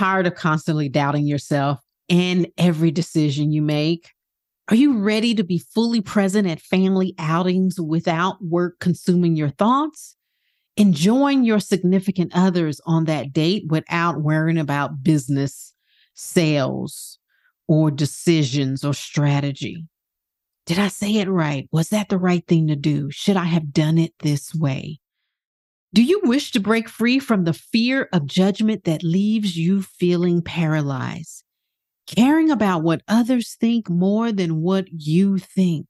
Tired of constantly doubting yourself and every decision you make? Are you ready to be fully present at family outings without work consuming your thoughts? Enjoying your significant others on that date without worrying about business, sales, or decisions or strategy? Did I say it right? Was that the right thing to do? Should I have done it this way? Do you wish to break free from the fear of judgment that leaves you feeling paralyzed? Caring about what others think more than what you think.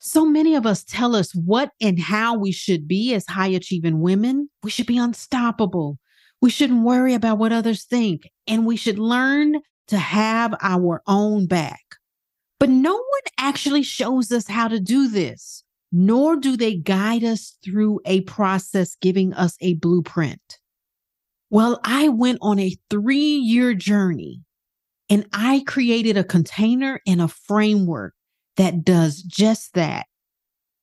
So many of us tell us what and how we should be as high achieving women. We should be unstoppable. We shouldn't worry about what others think, and we should learn to have our own back. But no one actually shows us how to do this nor do they guide us through a process giving us a blueprint. Well, I went on a three year journey and I created a container and a framework that does just that,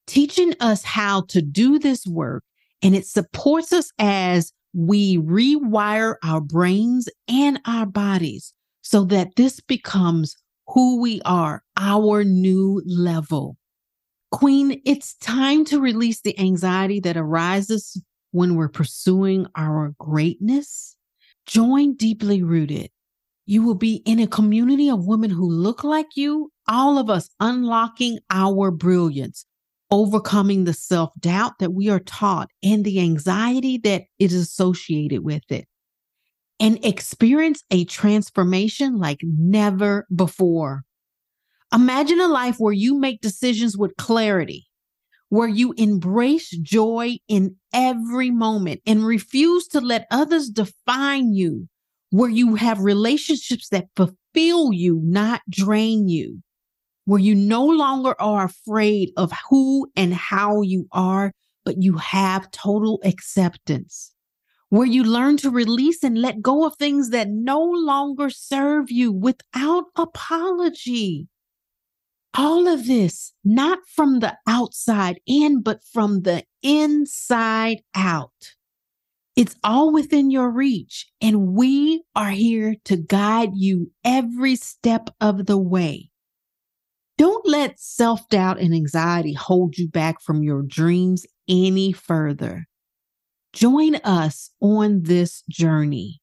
teaching us how to do this work. And it supports us as we rewire our brains and our bodies so that this becomes who we are, our new level. Queen, it's time to release the anxiety that arises when we're pursuing our greatness. Join Deeply Rooted. You will be in a community of women who look like you, all of us unlocking our brilliance, overcoming the self doubt that we are taught and the anxiety that is associated with it, and experience a transformation like never before. Imagine a life where you make decisions with clarity, where you embrace joy in every moment and refuse to let others define you, where you have relationships that fulfill you, not drain you, where you no longer are afraid of who and how you are, but you have total acceptance, where you learn to release and let go of things that no longer serve you without apology all of this, not from the outside in, but from the inside out. It's all within your reach, and we are here to guide you every step of the way. Don't let self doubt and anxiety hold you back from your dreams any further. Join us on this journey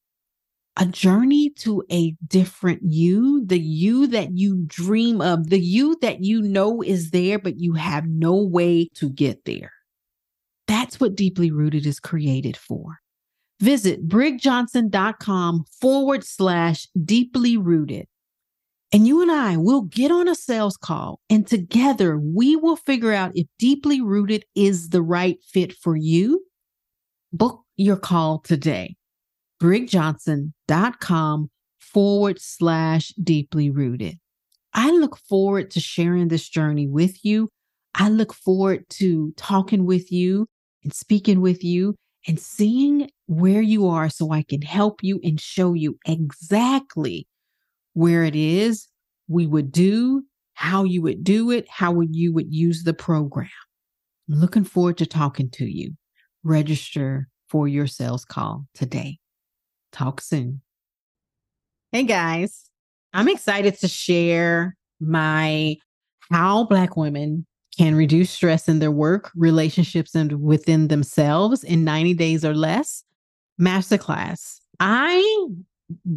a journey to a different you, the you that you dream of, the you that you know is there, but you have no way to get there. That's what Deeply Rooted is created for. Visit brigjohnson.com forward slash deeply rooted. And you and I will get on a sales call and together we will figure out if deeply rooted is the right fit for you. Book your call today brigjohnson.com forward slash deeply rooted. I look forward to sharing this journey with you. I look forward to talking with you and speaking with you and seeing where you are so I can help you and show you exactly where it is we would do, how you would do it, how you would use the program. I'm looking forward to talking to you. Register for your sales call today. Talk soon. Hey guys, I'm excited to share my how Black women can reduce stress in their work, relationships, and within themselves in 90 days or less masterclass. I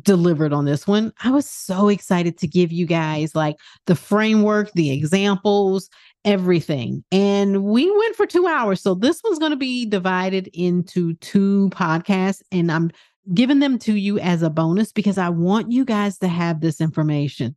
delivered on this one. I was so excited to give you guys like the framework, the examples, everything. And we went for two hours. So this one's going to be divided into two podcasts. And I'm giving them to you as a bonus because I want you guys to have this information.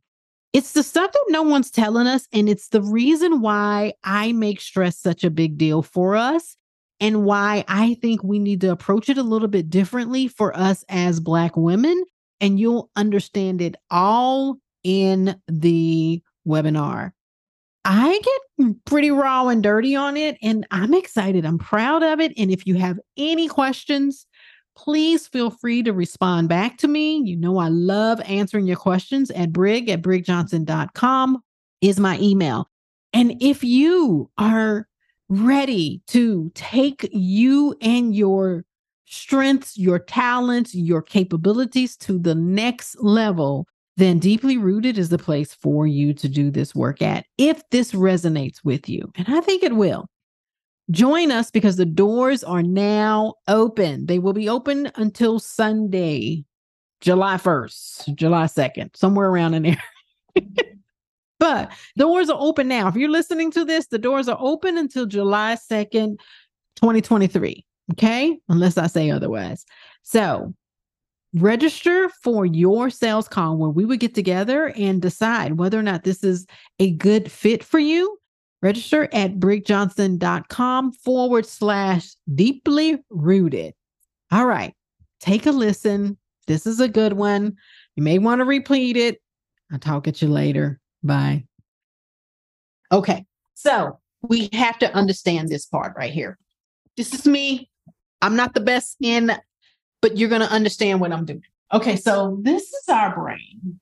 It's the stuff that no one's telling us. And it's the reason why I make stress such a big deal for us and why I think we need to approach it a little bit differently for us as Black women. And you'll understand it all in the webinar. I get pretty raw and dirty on it, and I'm excited. I'm proud of it. And if you have any questions, please feel free to respond back to me. You know, I love answering your questions at brig at brigjohnson.com is my email. And if you are ready to take you and your strengths, your talents, your capabilities to the next level, then Deeply Rooted is the place for you to do this work at if this resonates with you. And I think it will. Join us because the doors are now open. They will be open until Sunday, July 1st, July 2nd, somewhere around in there. but doors are open now. If you're listening to this, the doors are open until July 2nd, 2023. Okay. Unless I say otherwise. So register for your sales call where we would get together and decide whether or not this is a good fit for you. Register at brigjohnson.com forward slash deeply rooted. All right, take a listen. This is a good one. You may want to repeat it. I'll talk at you later. Bye. Okay, so we have to understand this part right here. This is me. I'm not the best in but you're going to understand what I'm doing. Okay, so this is our brain.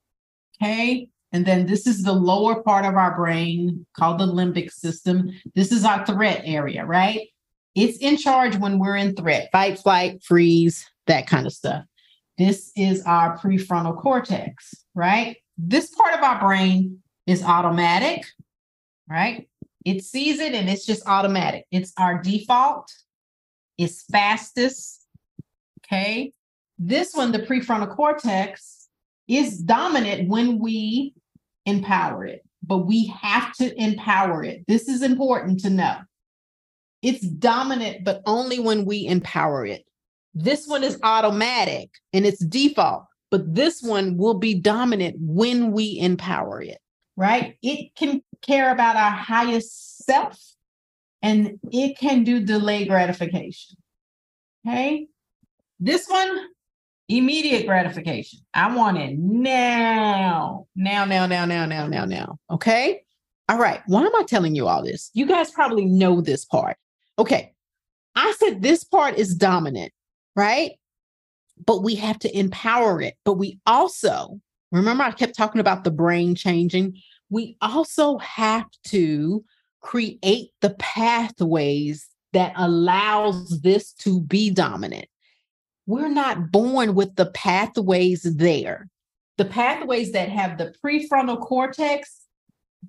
Okay. And then this is the lower part of our brain called the limbic system. This is our threat area, right? It's in charge when we're in threat, fight, flight, freeze, that kind of stuff. This is our prefrontal cortex, right? This part of our brain is automatic, right? It sees it and it's just automatic. It's our default, it's fastest, Okay. This one, the prefrontal cortex, is dominant when we empower it, but we have to empower it. This is important to know. It's dominant, but only when we empower it. This one is automatic and it's default, but this one will be dominant when we empower it, right? It can care about our highest self and it can do delay gratification. Okay. This one, immediate gratification. I want it now, now, now, now, now, now, now, now. Okay. All right. Why am I telling you all this? You guys probably know this part. Okay. I said this part is dominant, right? But we have to empower it. But we also, remember, I kept talking about the brain changing. We also have to create the pathways that allows this to be dominant we're not born with the pathways there. The pathways that have the prefrontal cortex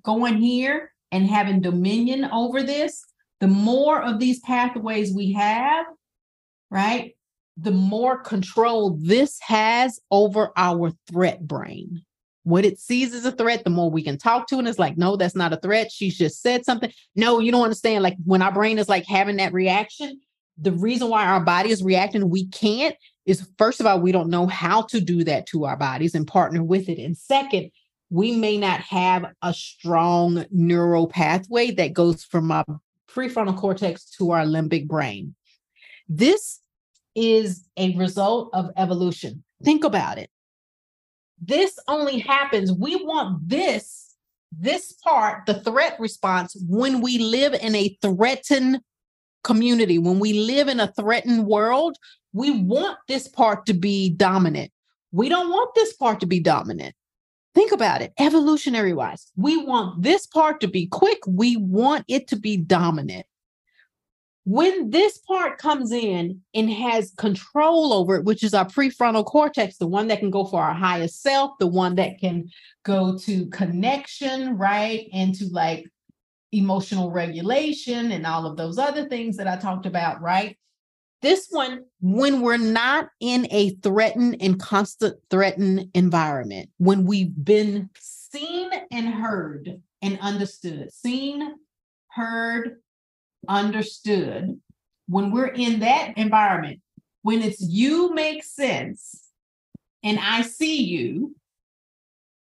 going here and having dominion over this, the more of these pathways we have, right? The more control this has over our threat brain. What it sees as a threat, the more we can talk to. And it's like, no, that's not a threat. She's just said something. No, you don't understand. Like when our brain is like having that reaction, the reason why our body is reacting, we can't, is first of all, we don't know how to do that to our bodies and partner with it. And second, we may not have a strong neural pathway that goes from our prefrontal cortex to our limbic brain. This is a result of evolution. Think about it. This only happens, we want this, this part, the threat response, when we live in a threatened community, when we live in a threatened world, we want this part to be dominant. We don't want this part to be dominant. Think about it, evolutionary wise. We want this part to be quick. We want it to be dominant. When this part comes in and has control over it, which is our prefrontal cortex, the one that can go for our highest self, the one that can go to connection, right? And to like emotional regulation and all of those other things that I talked about, right? This one, when we're not in a threatened and constant threatened environment, when we've been seen and heard and understood, seen, heard, understood, when we're in that environment, when it's you make sense and I see you,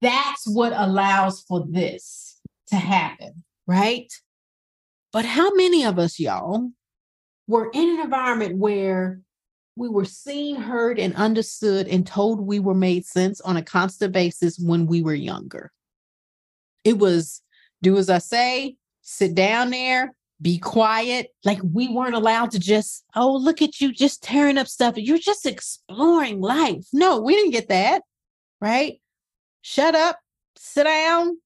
that's what allows for this to happen right? But how many of us, y'all, were in an environment where we were seen, heard, and understood and told we were made sense on a constant basis when we were younger. It was do as I say, sit down there, be quiet. Like we weren't allowed to just, oh, look at you just tearing up stuff. You're just exploring life. No, we didn't get that. Right? Shut up, sit down,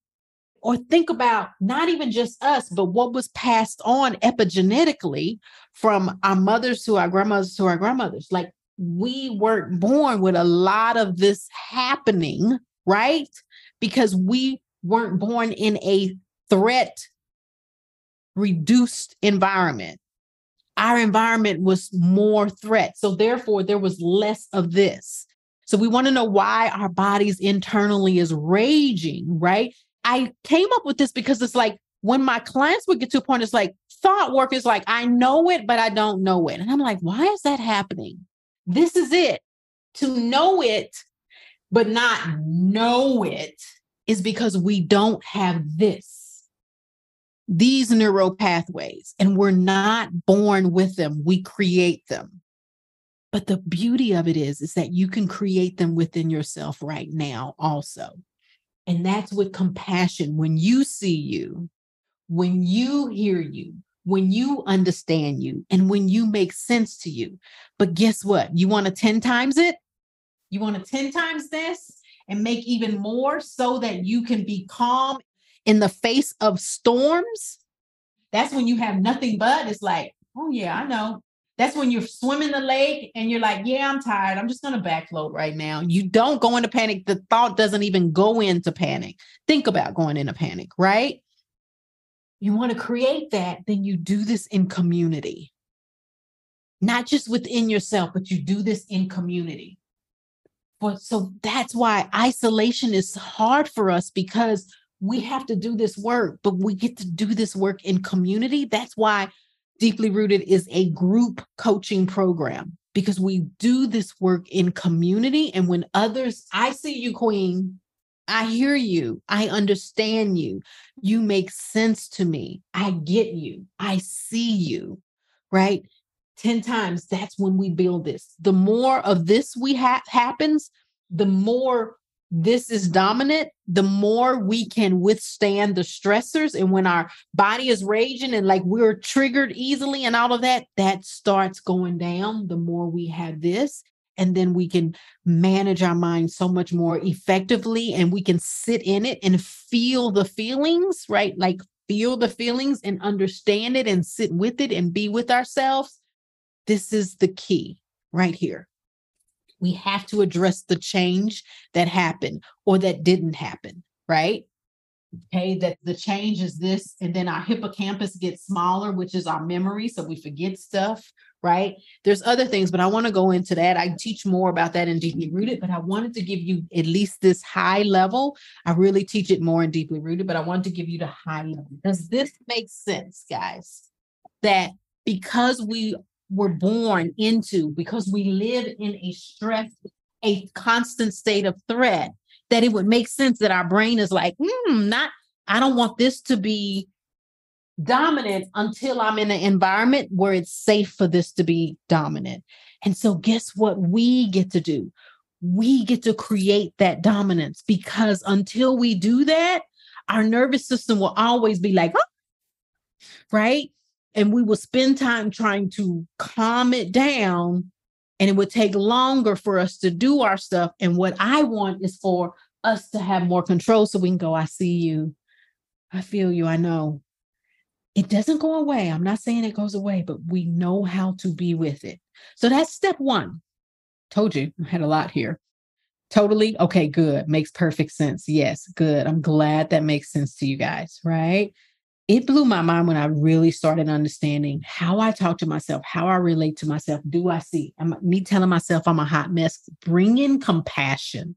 or think about not even just us, but what was passed on epigenetically from our mothers to our grandmothers to our grandmothers. Like we weren't born with a lot of this happening, right? Because we weren't born in a threat reduced environment. Our environment was more threat. So therefore, there was less of this. So we want to know why our bodies internally is raging, right? I came up with this because it's like when my clients would get to a point, it's like thought work is like, I know it, but I don't know it. And I'm like, why is that happening? This is it. To know it, but not know it is because we don't have this, these neural pathways, and we're not born with them. We create them. But the beauty of it is, is that you can create them within yourself right now also. And that's with compassion. When you see you, when you hear you, when you understand you, and when you make sense to you. But guess what? You want to 10 times it? You want to 10 times this and make even more so that you can be calm in the face of storms? That's when you have nothing but it's like, oh, yeah, I know. That's when you're swimming the lake and you're like, yeah, I'm tired. I'm just going to backfloat right now. You don't go into panic. The thought doesn't even go into panic. Think about going into panic, right? You want to create that, then you do this in community. Not just within yourself, but you do this in community. But so that's why isolation is hard for us because we have to do this work, but we get to do this work in community. That's why Deeply Rooted is a group coaching program because we do this work in community. And when others, I see you, Queen, I hear you, I understand you, you make sense to me, I get you, I see you, right? 10 times, that's when we build this. The more of this we have happens, the more this is dominant, the more we can withstand the stressors. And when our body is raging and like we're triggered easily and all of that, that starts going down the more we have this. And then we can manage our mind so much more effectively and we can sit in it and feel the feelings, right? Like feel the feelings and understand it and sit with it and be with ourselves. This is the key right here we have to address the change that happened or that didn't happen, right? Okay, that the change is this, and then our hippocampus gets smaller, which is our memory. So we forget stuff, right? There's other things, but I want to go into that. I teach more about that in Deeply Rooted, but I wanted to give you at least this high level. I really teach it more in Deeply Rooted, but I wanted to give you the high level. Does this make sense, guys? That because we were born into because we live in a stress, a constant state of threat, that it would make sense that our brain is like, hmm, not, I don't want this to be dominant until I'm in an environment where it's safe for this to be dominant. And so, guess what we get to do? We get to create that dominance because until we do that, our nervous system will always be like, oh, right? And we would spend time trying to calm it down. And it would take longer for us to do our stuff. And what i want is for us to have more control so we can go i see you. I feel you. I know. It doesn't go away. I'm not saying it goes away but we know how to be with it. So that's step one. Told you i had a lot here. Totally. Okay good. Makes perfect sense. Yes good. I'm glad that makes sense to you guys right it blew my mind when I really started understanding how I talk to myself, how I relate to myself. Do I see I'm, me telling myself I'm a hot mess? Bringing compassion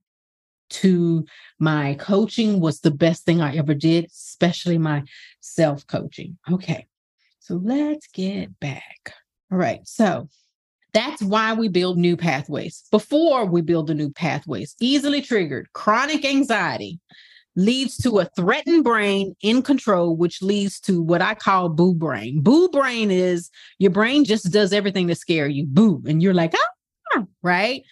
to my coaching was the best thing I ever did, especially my self coaching. Okay, so let's get back. All right, so that's why we build new pathways. Before we build the new pathways, easily triggered chronic anxiety leads to a threatened brain in control, which leads to what I call boo brain. Boo brain is your brain just does everything to scare you, boo. And you're like, ah, right?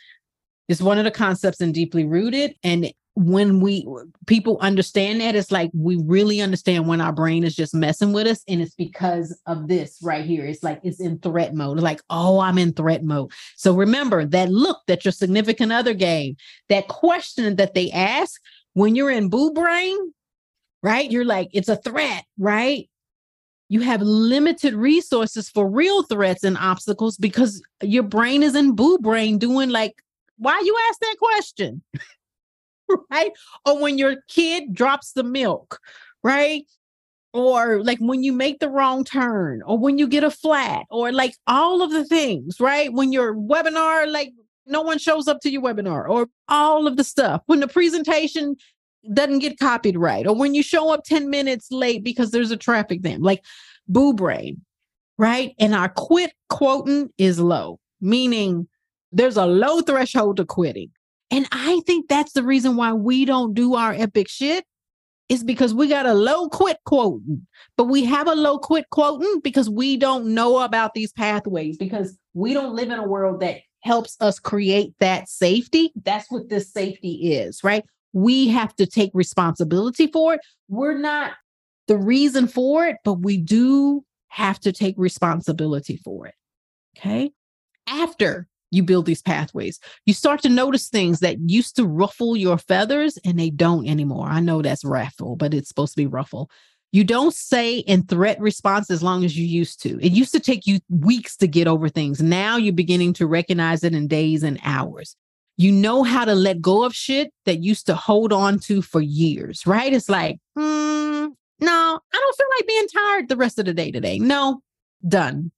It's one of the concepts in deeply rooted. And when we people understand that, it's like we really understand when our brain is just messing with us. And it's because of this right here. It's like it's in threat mode. Like, oh, I'm in threat mode. So remember that look that your significant other gave, that question that they ask when you're in boo brain, right? You're like, it's a threat, right? You have limited resources for real threats and obstacles because your brain is in boo brain doing like, why you ask that question? right? Or when your kid drops the milk, right? Or like when you make the wrong turn, or when you get a flat, or like all of the things, right? When your webinar, like no one shows up to your webinar, or all of the stuff. When the presentation doesn't get copied right, or when you show up 10 minutes late because there's a traffic jam, like boo brain, right? And our quit quotient is low, meaning there's a low threshold to quitting. And I think that's the reason why we don't do our epic shit is because we got a low quit quotient. But we have a low quit quotient because we don't know about these pathways because we don't live in a world that helps us create that safety. That's what this safety is, right? We have to take responsibility for it. We're not the reason for it, but we do have to take responsibility for it. Okay. After you build these pathways. You start to notice things that used to ruffle your feathers and they don't anymore. I know that's ruffle, but it's supposed to be ruffle. You don't say in threat response as long as you used to. It used to take you weeks to get over things. Now you're beginning to recognize it in days and hours. You know how to let go of shit that used to hold on to for years, right? It's like, mm, no, I don't feel like being tired the rest of the day today. No, done.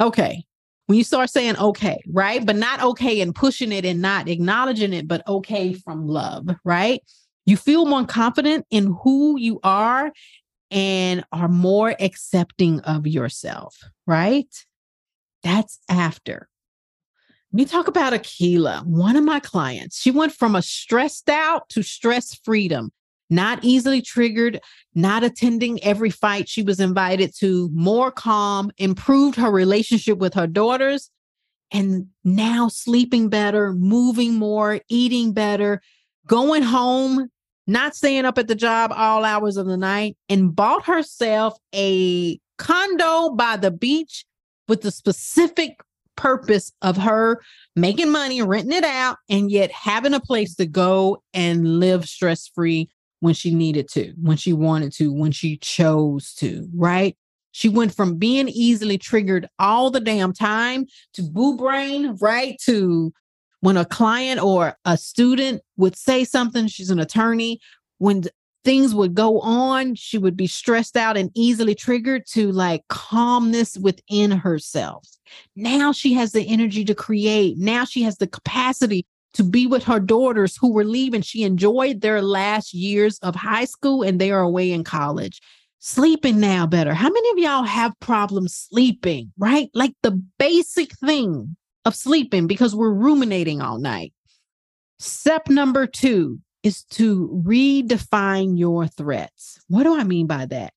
Okay, when you start saying okay, right? But not okay and pushing it and not acknowledging it, but okay from love, right? You feel more confident in who you are and are more accepting of yourself, right? That's after. Let me talk about Akila, one of my clients. She went from a stressed out to stress freedom not easily triggered, not attending every fight she was invited to, more calm, improved her relationship with her daughters, and now sleeping better, moving more, eating better, going home, not staying up at the job all hours of the night, and bought herself a condo by the beach with the specific purpose of her making money, renting it out, and yet having a place to go and live stress free when she needed to, when she wanted to, when she chose to, right? She went from being easily triggered all the damn time to boo brain, right? To when a client or a student would say something, she's an attorney, when things would go on, she would be stressed out and easily triggered to like calmness within herself. Now she has the energy to create. Now she has the capacity to be with her daughters who were leaving. She enjoyed their last years of high school and they are away in college. Sleeping now better. How many of y'all have problems sleeping, right? Like the basic thing of sleeping because we're ruminating all night. Step number two is to redefine your threats. What do I mean by that?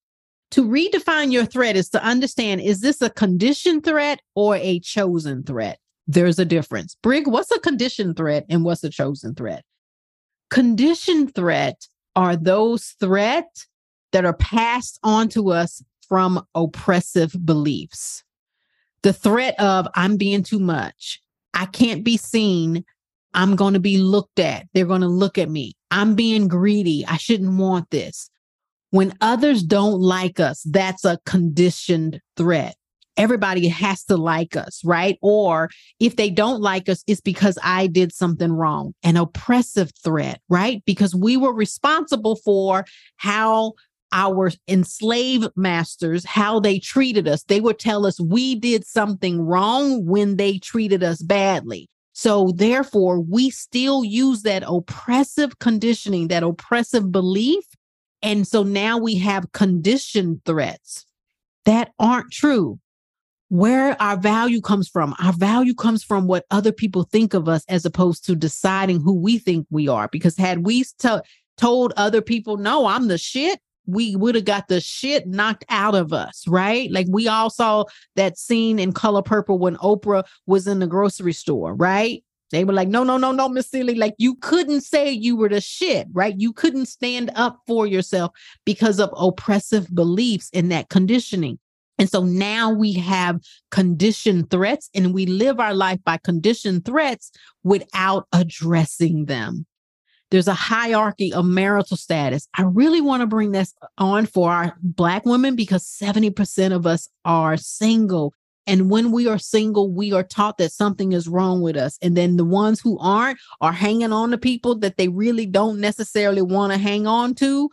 To redefine your threat is to understand is this a conditioned threat or a chosen threat? there's a difference. Brig, what's a conditioned threat and what's a chosen threat? Conditioned threat are those threats that are passed on to us from oppressive beliefs. The threat of I'm being too much. I can't be seen. I'm going to be looked at. They're going to look at me. I'm being greedy. I shouldn't want this. When others don't like us, that's a conditioned threat everybody has to like us, right? Or if they don't like us, it's because I did something wrong, an oppressive threat, right? Because we were responsible for how our enslaved masters, how they treated us. They would tell us we did something wrong when they treated us badly. So, therefore, we still use that oppressive conditioning, that oppressive belief. And so now we have conditioned threats that aren't true where our value comes from. Our value comes from what other people think of us as opposed to deciding who we think we are. Because had we to, told other people, no, I'm the shit, we would have got the shit knocked out of us, right? Like we all saw that scene in Color Purple when Oprah was in the grocery store, right? They were like, no, no, no, no, Miss Celie. Like you couldn't say you were the shit, right? You couldn't stand up for yourself because of oppressive beliefs and that conditioning. And so now we have conditioned threats and we live our life by conditioned threats without addressing them. There's a hierarchy of marital status. I really want to bring this on for our Black women because 70% of us are single. And when we are single, we are taught that something is wrong with us. And then the ones who aren't are hanging on to people that they really don't necessarily want to hang on to.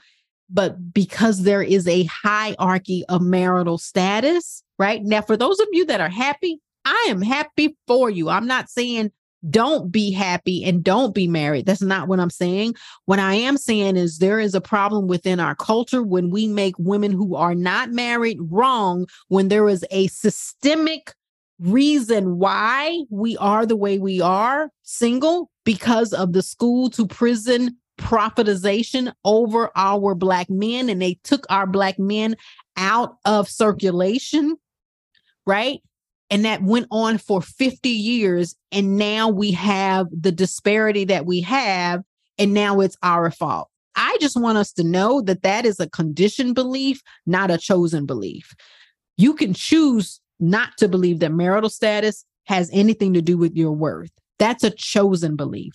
But because there is a hierarchy of marital status, right? Now, for those of you that are happy, I am happy for you. I'm not saying don't be happy and don't be married. That's not what I'm saying. What I am saying is there is a problem within our culture when we make women who are not married wrong, when there is a systemic reason why we are the way we are single because of the school to prison profitization over our black men and they took our black men out of circulation right and that went on for 50 years. And now we have the disparity that we have. And now it's our fault. I just want us to know that that is a conditioned belief, not a chosen belief. You can choose not to believe that marital status has anything to do with your worth. That's a chosen belief.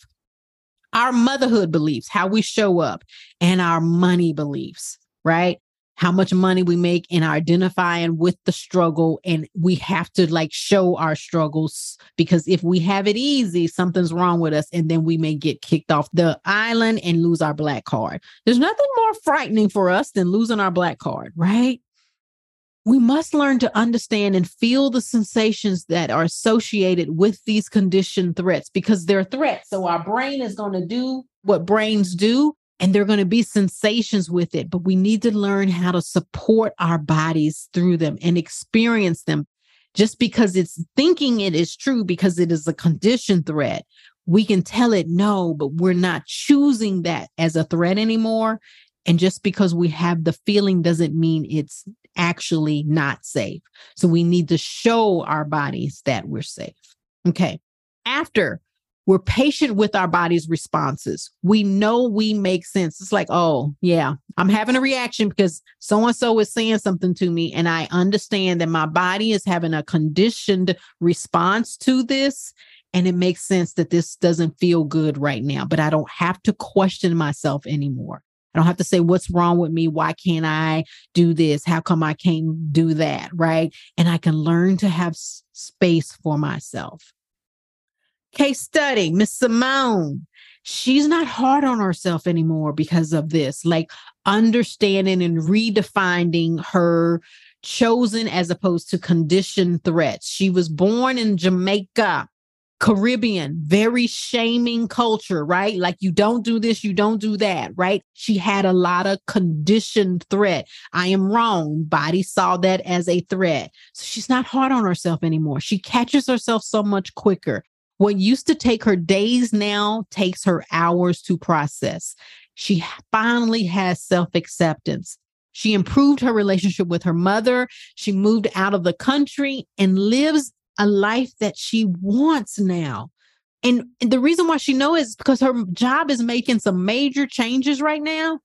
Our motherhood beliefs, how we show up, and our money beliefs, right? How much money we make and identifying with the struggle. And we have to like show our struggles because if we have it easy, something's wrong with us. And then we may get kicked off the island and lose our black card. There's nothing more frightening for us than losing our black card, right? We must learn to understand and feel the sensations that are associated with these conditioned threats because they're threats. So our brain is going to do what brains do and there are going to be sensations with it, but we need to learn how to support our bodies through them and experience them. Just because it's thinking it is true because it is a condition threat, we can tell it no, but we're not choosing that as a threat anymore. And just because we have the feeling doesn't mean it's actually not safe. So we need to show our bodies that we're safe. Okay. After we're patient with our body's responses. We know we make sense. It's like, oh, yeah, I'm having a reaction because so and so is saying something to me. And I understand that my body is having a conditioned response to this. And it makes sense that this doesn't feel good right now, but I don't have to question myself anymore. I don't have to say, what's wrong with me? Why can't I do this? How come I can't do that? Right. And I can learn to have space for myself. Case study, Miss Simone. She's not hard on herself anymore because of this, like understanding and redefining her chosen as opposed to conditioned threats. She was born in Jamaica, Caribbean, very shaming culture, right? Like you don't do this, you don't do that, right? She had a lot of conditioned threat. I am wrong. Body saw that as a threat. So she's not hard on herself anymore. She catches herself so much quicker. What used to take her days now takes her hours to process. She finally has self acceptance. She improved her relationship with her mother. She moved out of the country and lives a life that she wants now. And, the reason why she knows is because her job is making some major changes right now.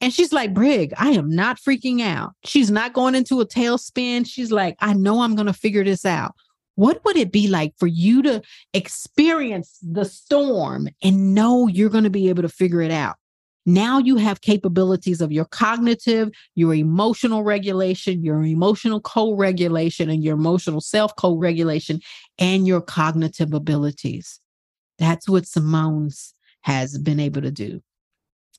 And she's like, Brig, I am not freaking out. She's not going into a tailspin. She's like, I know I'm going to figure this out what would it be like for you to experience the storm and know you're going to be able to figure it out? Now you have capabilities of your cognitive, your emotional regulation, your emotional co regulation, and your emotional self co regulation, and your cognitive abilities. That's what Simone's has been able to do.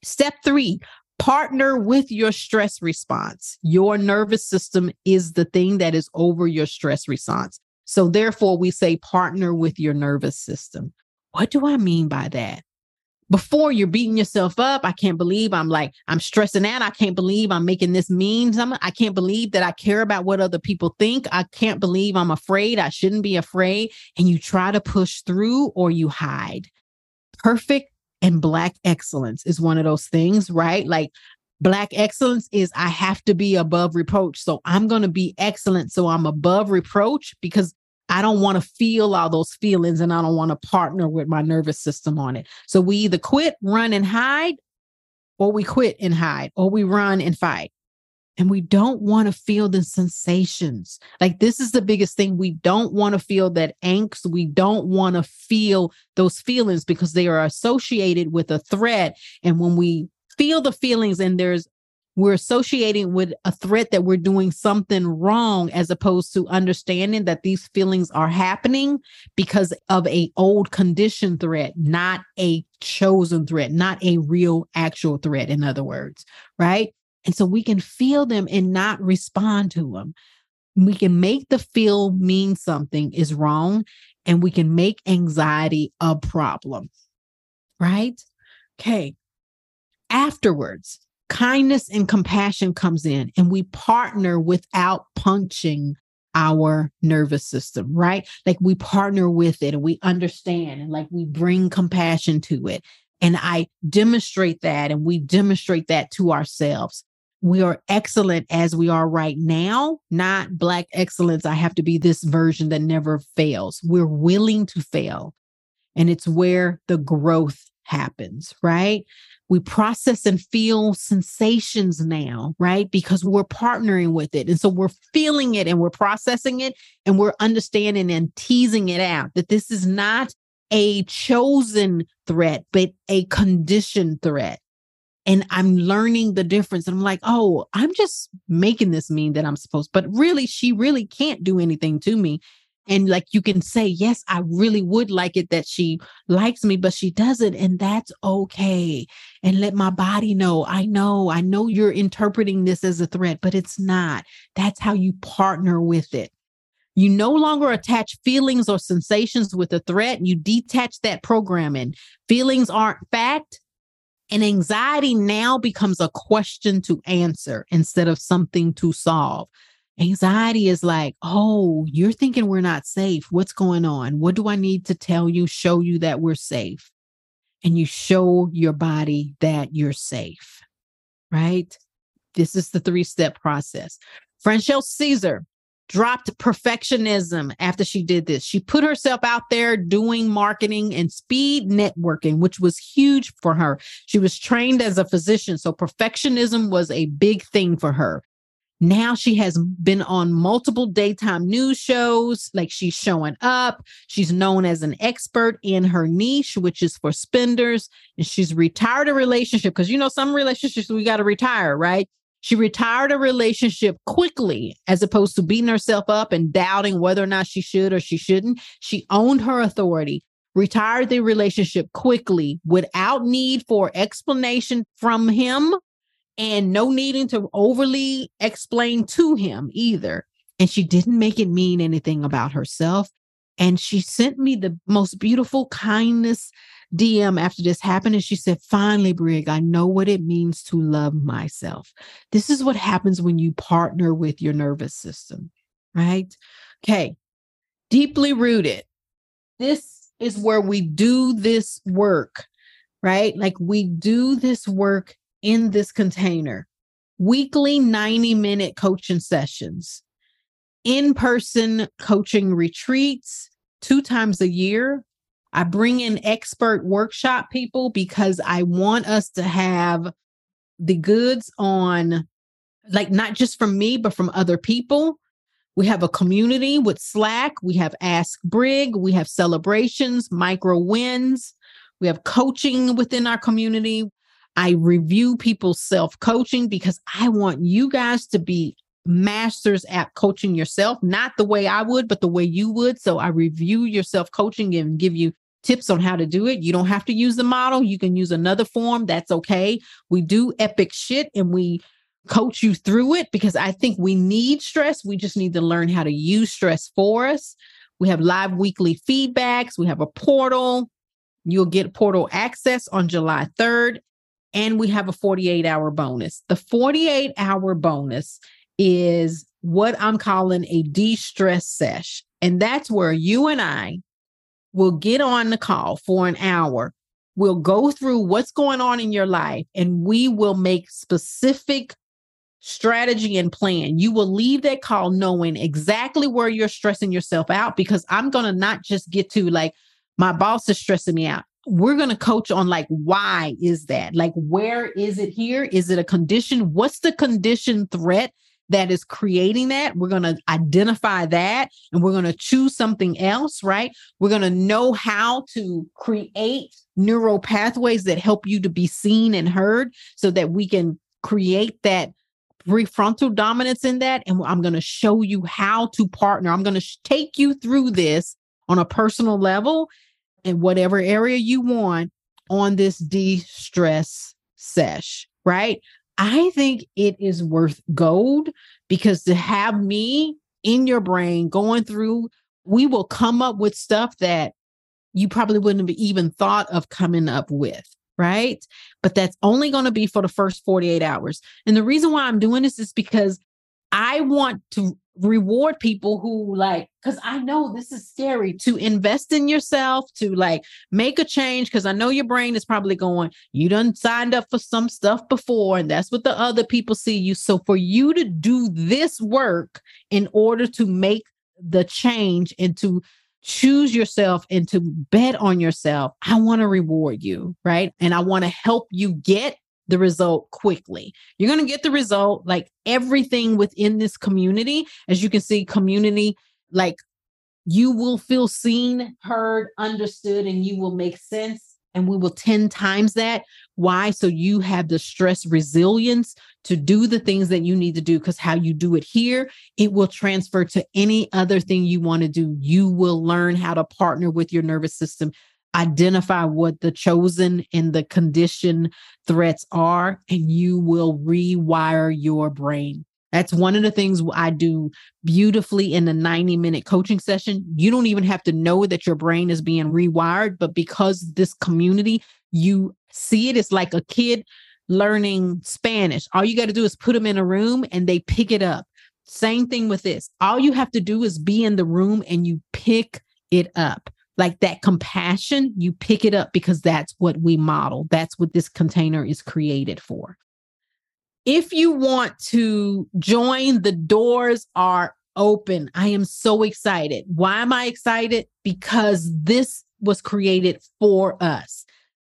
Step three, partner with your stress response. Your nervous system is the thing that is over your stress response. So therefore, we say partner with your nervous system. What do I mean by that? Before you're beating yourself up, I can't believe I'm like, I'm stressing out. I can't believe I'm making this mean. I can't believe that I care about what other people think. I can't believe I'm afraid. I shouldn't be afraid. And you try to push through or you hide. Perfect And Black excellence is one of those things, right? Like Black excellence is I have to be above reproach. So I'm going to be excellent. So I'm above reproach because I don't want to feel all those feelings and I don't want to partner with my nervous system on it. So we either quit, run, and hide, or we quit and hide, or we run and fight. And we don't want to feel the sensations. Like, this is the biggest thing. We don't want to feel that angst. We don't want to feel those feelings because they are associated with a threat. And when we feel the feelings and there's we're associating with a threat that we're doing something wrong as opposed to understanding that these feelings are happening because of a old condition threat not a chosen threat not a real actual threat in other words right? And so we can feel them and not respond to them we can make the feel mean something is wrong and we can make anxiety a problem right? Okay. Afterwards kindness and compassion comes in and we partner without punching our nervous system right like we partner with it and we understand and like we bring compassion to it and i demonstrate that and we demonstrate that to ourselves we are excellent as we are right now, not black excellence. I have to be this version that never fails. We're willing to fail. And it's where the growth happens, right? We process and feel sensations now, right? Because we're partnering with it. And so we're feeling it and we're processing it and we're understanding and teasing it out that this is not a chosen threat, but a conditioned threat. And I'm learning the difference. And I'm like, oh, I'm just making this mean that I'm supposed, but really, she really can't do anything to me and like you can say yes i really would like it that she likes me but she doesn't and that's okay and let my body know i know i know you're interpreting this as a threat but it's not. That's how you partner with it. You no longer attach feelings or sensations with a threat you detach that programming. Feelings aren't fact and anxiety now becomes a question to answer instead of something to solve Anxiety is like, oh, you're thinking we're not safe. What's going on? What do I need to tell you, show you that we're safe? And you show your body that you're safe, right? This is the three step process. Franchelle Caesar dropped perfectionism after she did this. She put herself out there doing marketing and speed networking, which was huge for her. She was trained as a physician, so perfectionism was a big thing for her. Now she has been on multiple daytime news shows. Like she's showing up. She's known as an expert in her niche, which is for spenders. And she's retired a relationship because, you know, some relationships we got to retire, right? She retired a relationship quickly as opposed to beating herself up and doubting whether or not she should or she shouldn't. She owned her authority, retired the relationship quickly without need for explanation from him and no needing to overly explain to him either. And she didn't make it mean anything about herself. And she sent me the most beautiful kindness DM after this happened. And she said, Finally, Brig, I know what it means to love myself. This is what happens when you partner with your nervous system, right? Okay. Deeply rooted. This is where we do this work, right? Like we do this work in this container weekly 90 minute coaching sessions, in person coaching retreats two times a year. I bring in expert workshop people because I want us to have the goods on, like, not just from me, but from other people. We have a community with Slack. We have Ask Brig. We have celebrations, micro wins. We have coaching within our community. I review people's self coaching because I want you guys to be masters at coaching yourself, not the way I would, but the way you would. So I review your self coaching and give you tips on how to do it. You don't have to use the model, you can use another form. That's okay. We do epic shit and we coach you through it because I think we need stress. We just need to learn how to use stress for us. We have live weekly feedbacks, we have a portal. You'll get portal access on July 3rd and we have a 48 hour bonus. The 48 hour bonus is what I'm calling a de stress sesh. And that's where you and I will get on the call for an hour We'll go through what's going on in your life and we will make specific strategy and plan. You will leave that call knowing exactly where you're stressing yourself out because I'm going to not just get to like, my boss is stressing me out. We're going to coach on like, why is that? Like, where is it here? Is it a condition? What's the condition threat that is creating that. We're going to identify that and we're going to choose something else, right? We're going to know how to create neural pathways that help you to be seen and heard so that we can create that prefrontal dominance in that. And I'm going to show you how to partner. I'm going to sh- take you through this on a personal level in whatever area you want on this de stress sesh, right? I think it is worth gold because to have me in your brain going through, we will come up with stuff that you probably wouldn't have even thought of coming up with. Right. But that's only going to be for the first 48 hours. And the reason why I'm doing this is because I want to reward people who like because i know this is scary to invest in yourself to like make a change because i know your brain is probably going you done signed up for some stuff before and that's what the other people see you. So for you to do this work in order to make the change and to choose yourself and to bet on yourself i want to reward you right? And i want to help you get the result quickly. You're going to get the result like everything within this community. As you can see, community, like you will feel seen, heard, understood, and you will make sense. And we will 10 times that. Why? So you have the stress resilience to do the things that you need to do. Because how you do it here, it will transfer to any other thing you want to do. You will learn how to partner with your nervous system identify what the chosen and the condition threats are, and you will rewire your brain. That's one of the things I do beautifully in the 90 minute coaching session. You don't even have to know that your brain is being rewired, but because this community, you see it, it's like a kid learning Spanish. All you got to do is put them in a room and they pick it up. Same thing with this. All you have to do is be in the room and you pick it up like that compassion, you pick it up because that's what we model. That's what this container is created for. If you want to join, the doors are open. I am so excited. Why am I excited? Because this was created for us.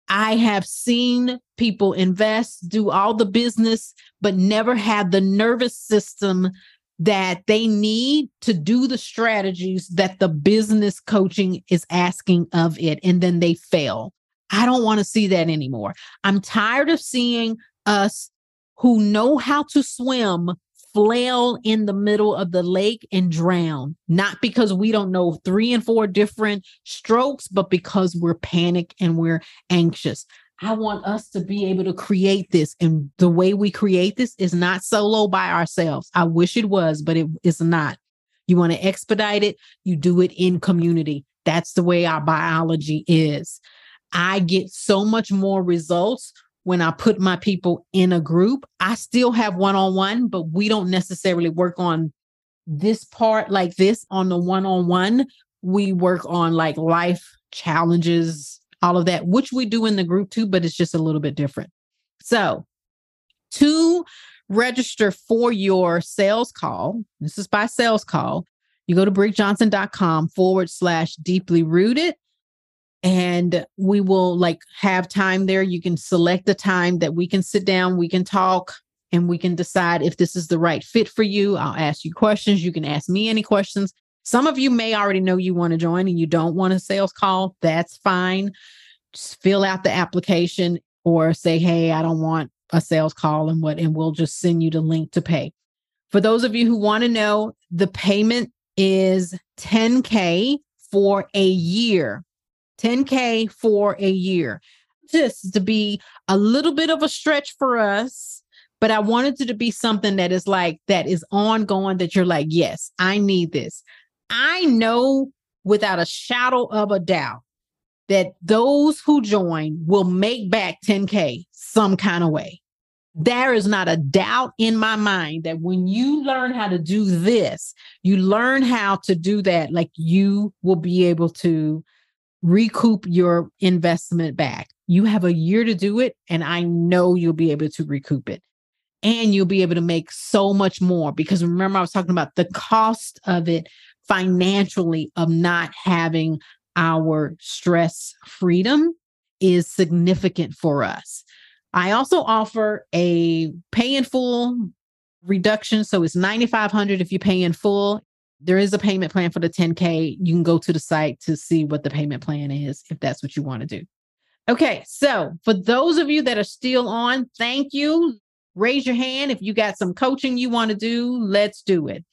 I have seen people invest, do all the business, but never had the nervous system that they need to do the strategies that the business coaching is asking of it, and then they fail. I don't want to see that anymore. I'm tired of seeing us who know how to swim flail in the middle of the lake and drown, not because we don't know three and four different strokes, but because we're panicked and we're anxious. I want us to be able to create this. And the way we create this is not solo by ourselves. I wish it was, but it is not. You want to expedite it, you do it in community. That's the way our biology is. I get so much more results when I put my people in a group. I still have one on one, but we don't necessarily work on this part like this on the one on one. We work on like life challenges, all of that, which we do in the group too, but it's just a little bit different. So, to register for your sales call, this is by sales call, you go to brigjohnson.com forward slash deeply rooted. And we will like have time there. You can select the time that we can sit down, we can talk, and we can decide if this is the right fit for you. I'll ask you questions. You can ask me any questions. Some of you may already know you want to join and you don't want a sales call. That's fine. Just fill out the application or say, hey, I don't want a sales call and what, and we'll just send you the link to pay. For those of you who want to know, the payment is 10K for a year. 10K for a year. This is to be a little bit of a stretch for us, but I wanted it to be something that is like, that is ongoing, that you're like, yes, I need this. I know without a shadow of a doubt that those who join will make back 10K some kind of way. There is not a doubt in my mind that when you learn how to do this, you learn how to do that, like you will be able to recoup your investment back. You have a year to do it, and I know you'll be able to recoup it. And you'll be able to make so much more because remember, I was talking about the cost of it financially of not having our stress freedom is significant for us. I also offer a pay in full reduction. So it's 9,500 if you pay in full. There is a payment plan for the 10K. You can go to the site to see what the payment plan is if that's what you want to do. Okay. So for those of you that are still on, thank you. Raise your hand if you got some coaching you want to do. Let's do it.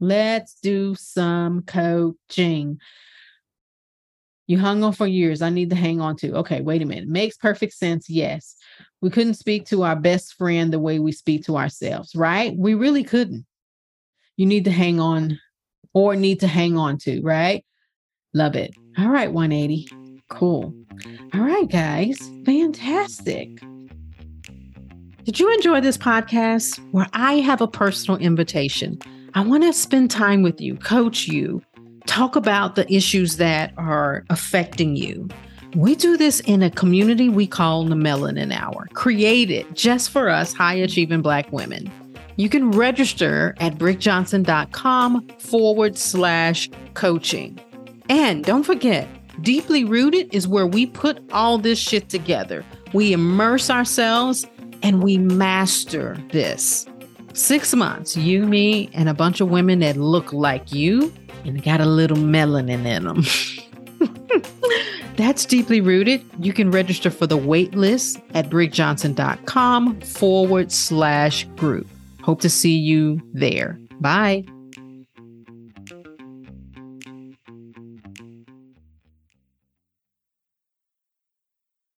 Let's do some coaching. You hung on for years. I need to hang on to. Okay, wait a minute. Makes perfect sense. Yes. We couldn't speak to our best friend the way we speak to ourselves, right? We really couldn't. You need to hang on or need to hang on to, right? Love it. All right, 180. Cool. All right, guys. Fantastic. Did you enjoy this podcast where I have a personal invitation? I want to spend time with you, coach you, talk about the issues that are affecting you. We do this in a community we call the Melanin Hour, created just for us high achieving Black women. You can register at brigjohnson.com forward slash coaching. And don't forget, Deeply Rooted is where we put all this shit together. We immerse ourselves and we master this. Six months, you, me, and a bunch of women that look like you and got a little melanin in them. That's deeply rooted. You can register for the wait list at brigjohnson.com forward slash group. Hope to see you there. Bye.